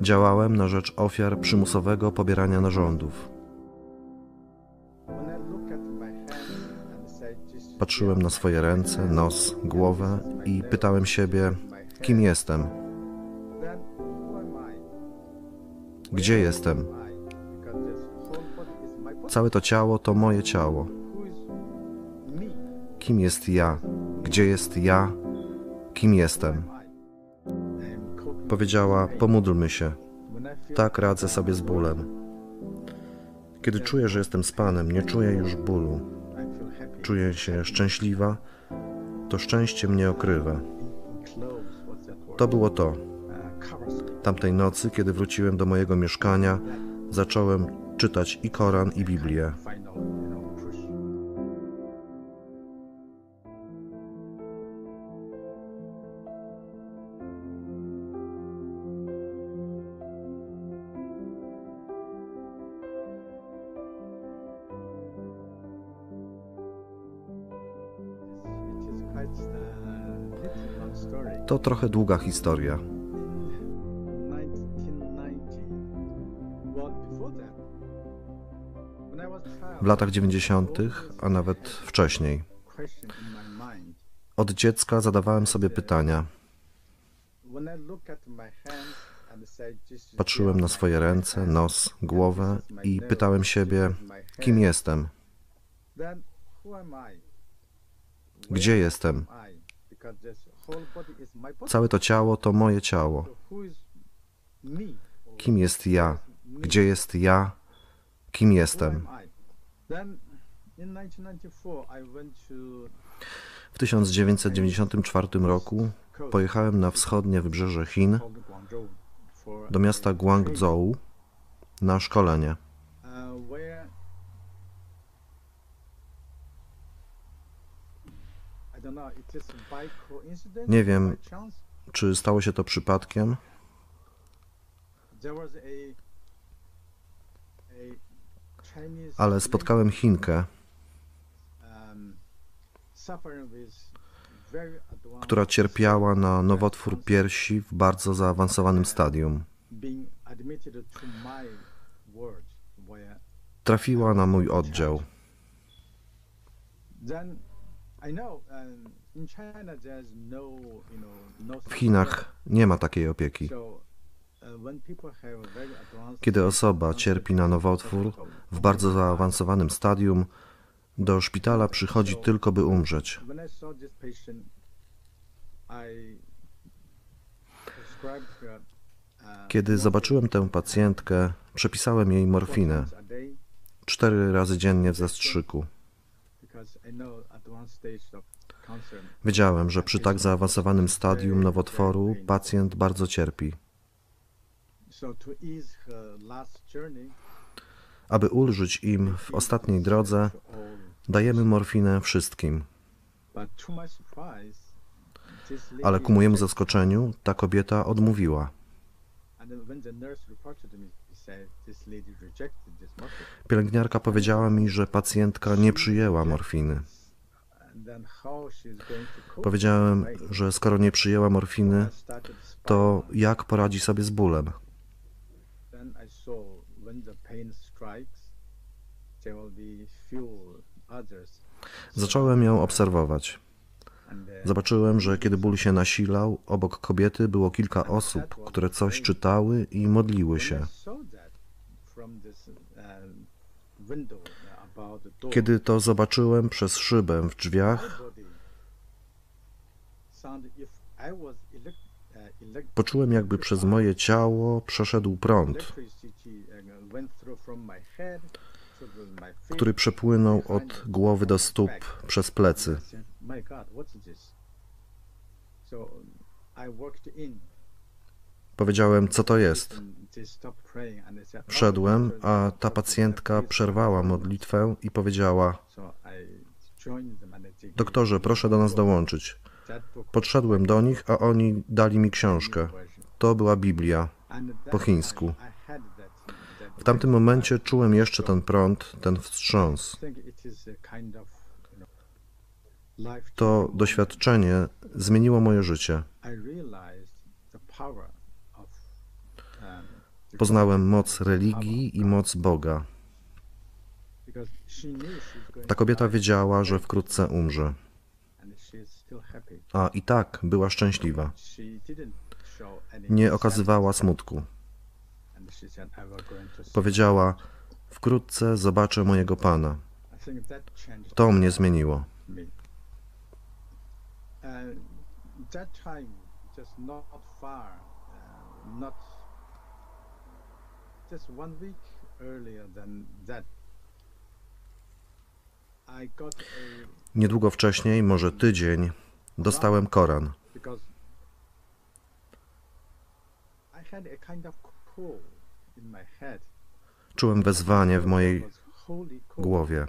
Działałem na rzecz ofiar przymusowego pobierania narządów. Patrzyłem na swoje ręce, nos, głowę i pytałem siebie, kim jestem? Gdzie jestem? Całe to ciało to moje ciało. Kim jest ja? Gdzie jest ja? Kim jestem? Powiedziała: Pomódlmy się. Tak radzę sobie z bólem. Kiedy czuję, że jestem z Panem, nie czuję już bólu. Czuję się szczęśliwa, to szczęście mnie okrywa. To było to. Tamtej nocy, kiedy wróciłem do mojego mieszkania, zacząłem czytać i Koran, i Biblię. To trochę długa historia. W latach 90., a nawet wcześniej, od dziecka zadawałem sobie pytania. Patrzyłem na swoje ręce, nos, głowę i pytałem siebie, kim jestem? Gdzie jestem? Całe to ciało to moje ciało. Kim jest ja? Gdzie jest ja? Kim jestem? W 1994 roku pojechałem na wschodnie wybrzeże Chin do miasta Guangzhou na szkolenie. Nie wiem, czy stało się to przypadkiem. Ale spotkałem Chinkę, która cierpiała na nowotwór piersi w bardzo zaawansowanym stadium. Trafiła na mój oddział. W Chinach nie ma takiej opieki. Kiedy osoba cierpi na nowotwór w bardzo zaawansowanym stadium, do szpitala przychodzi tylko, by umrzeć. Kiedy zobaczyłem tę pacjentkę, przepisałem jej morfinę cztery razy dziennie w zastrzyku. Wiedziałem, że przy tak zaawansowanym stadium nowotworu pacjent bardzo cierpi. Aby ulżyć im w ostatniej drodze, dajemy morfinę wszystkim. Ale ku mojemu zaskoczeniu ta kobieta odmówiła. Pielęgniarka powiedziała mi, że pacjentka nie przyjęła morfiny. Powiedziałem, że skoro nie przyjęła morfiny, to jak poradzi sobie z bólem? Zacząłem ją obserwować. Zobaczyłem, że kiedy ból się nasilał, obok kobiety było kilka osób, które coś czytały i modliły się. Kiedy to zobaczyłem przez szybę w drzwiach, poczułem jakby przez moje ciało przeszedł prąd, który przepłynął od głowy do stóp przez plecy. Powiedziałem, co to jest. Wszedłem, a ta pacjentka przerwała modlitwę i powiedziała: Doktorze, proszę do nas dołączyć. Podszedłem do nich, a oni dali mi książkę. To była Biblia po chińsku. W tamtym momencie czułem jeszcze ten prąd, ten wstrząs. To doświadczenie zmieniło moje życie. Poznałem moc religii i moc Boga. Ta kobieta wiedziała, że wkrótce umrze. A i tak była szczęśliwa. Nie okazywała smutku. Powiedziała: Wkrótce zobaczę mojego pana. To mnie zmieniło. Niedługo wcześniej, może tydzień, dostałem Koran. Czułem wezwanie w mojej głowie.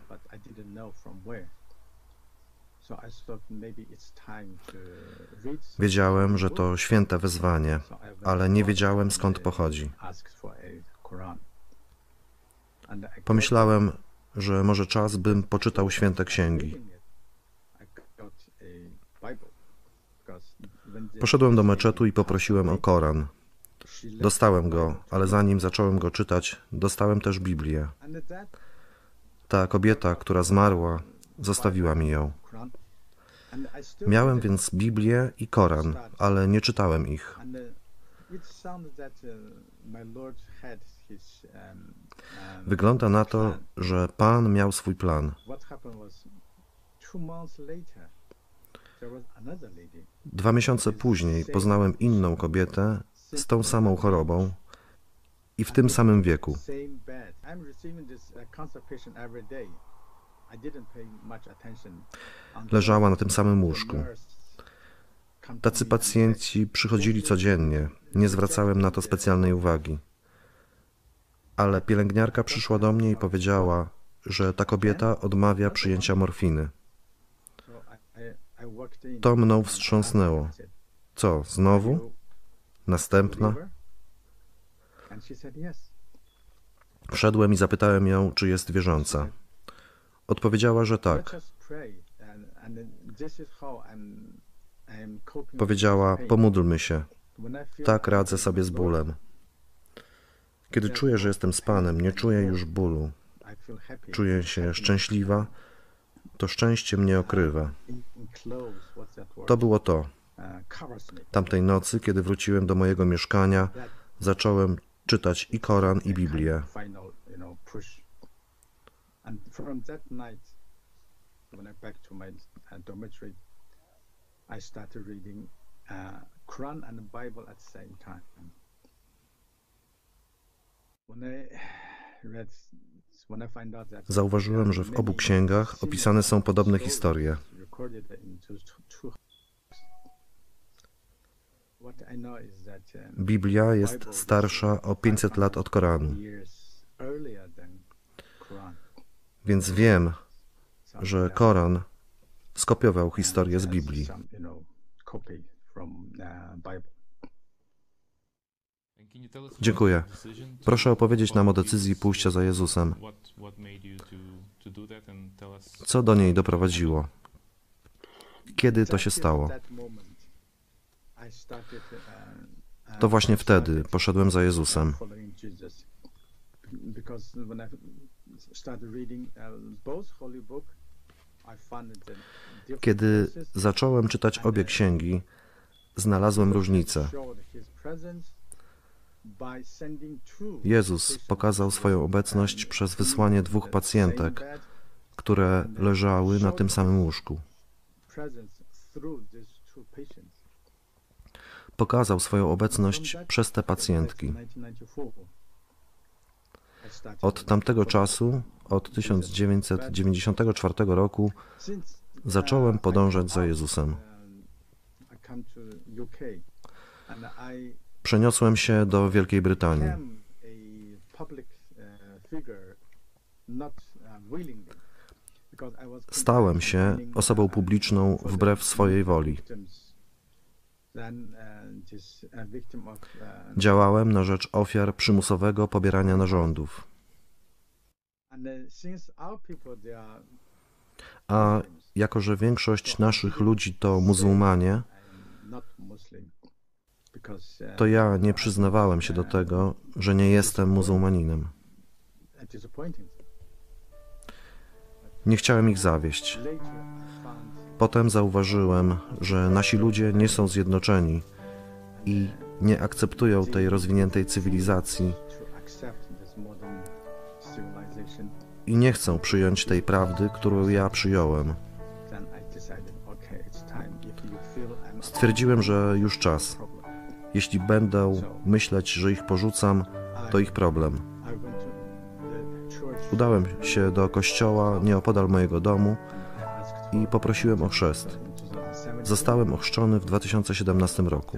Wiedziałem, że to święte wezwanie, ale nie wiedziałem skąd pochodzi. Pomyślałem, że może czas bym poczytał święte księgi. Poszedłem do meczetu i poprosiłem o Koran. Dostałem go, ale zanim zacząłem go czytać, dostałem też Biblię. Ta kobieta, która zmarła, zostawiła mi ją. Miałem więc Biblię i Koran, ale nie czytałem ich. Wygląda na to, że Pan miał swój plan. Dwa miesiące później poznałem inną kobietę z tą samą chorobą i w tym samym wieku. Leżała na tym samym łóżku. Tacy pacjenci przychodzili codziennie. Nie zwracałem na to specjalnej uwagi. Ale pielęgniarka przyszła do mnie i powiedziała, że ta kobieta odmawia przyjęcia morfiny. said, so I- I- I walked in To mną wstrząsnęło. Co, znowu? "You Następna? believer?" And she said yes. Wszedłem i zapytałem ją, czy jest wierząca. Odpowiedziała, że tak. Powiedziała, pomódlmy się. Tak radzę sobie z bólem. Kiedy czuję, że jestem z Panem, nie czuję już bólu. Czuję się szczęśliwa. To szczęście mnie okrywa. To było to. Tamtej nocy, kiedy wróciłem do mojego mieszkania, zacząłem czytać i Koran, i Biblię. Zauważyłem, że w obu księgach opisane są podobne historie. Biblia jest starsza o 500 lat od Koranu, więc wiem, że Koran skopiował historię z Biblii. Dziękuję. Proszę opowiedzieć nam o decyzji pójścia za Jezusem. Co do niej doprowadziło? Kiedy to się stało? To właśnie wtedy poszedłem za Jezusem. Kiedy zacząłem czytać obie księgi, znalazłem różnicę. Jezus pokazał swoją obecność przez wysłanie dwóch pacjentek, które leżały na tym samym łóżku. Pokazał swoją obecność przez te pacjentki. Od tamtego czasu, od 1994 roku, zacząłem podążać za Jezusem. Przeniosłem się do Wielkiej Brytanii. Stałem się osobą publiczną wbrew swojej woli. Działałem na rzecz ofiar przymusowego pobierania narządów. A jako, że większość naszych ludzi to muzułmanie, uh, to ja nie przyznawałem się do tego, że nie jestem muzułmaninem. Nie chciałem ich zawieść. Potem zauważyłem, że nasi ludzie nie są zjednoczeni i nie akceptują tej rozwiniętej cywilizacji i nie chcą przyjąć tej prawdy, którą ja przyjąłem. Stwierdziłem, że już czas. Jeśli będę myśleć, że ich porzucam, to ich problem. Udałem się do kościoła nieopodal mojego domu I poprosiłem o chrzest. in 2017. Zostałem ochrzczony w 2017 roku.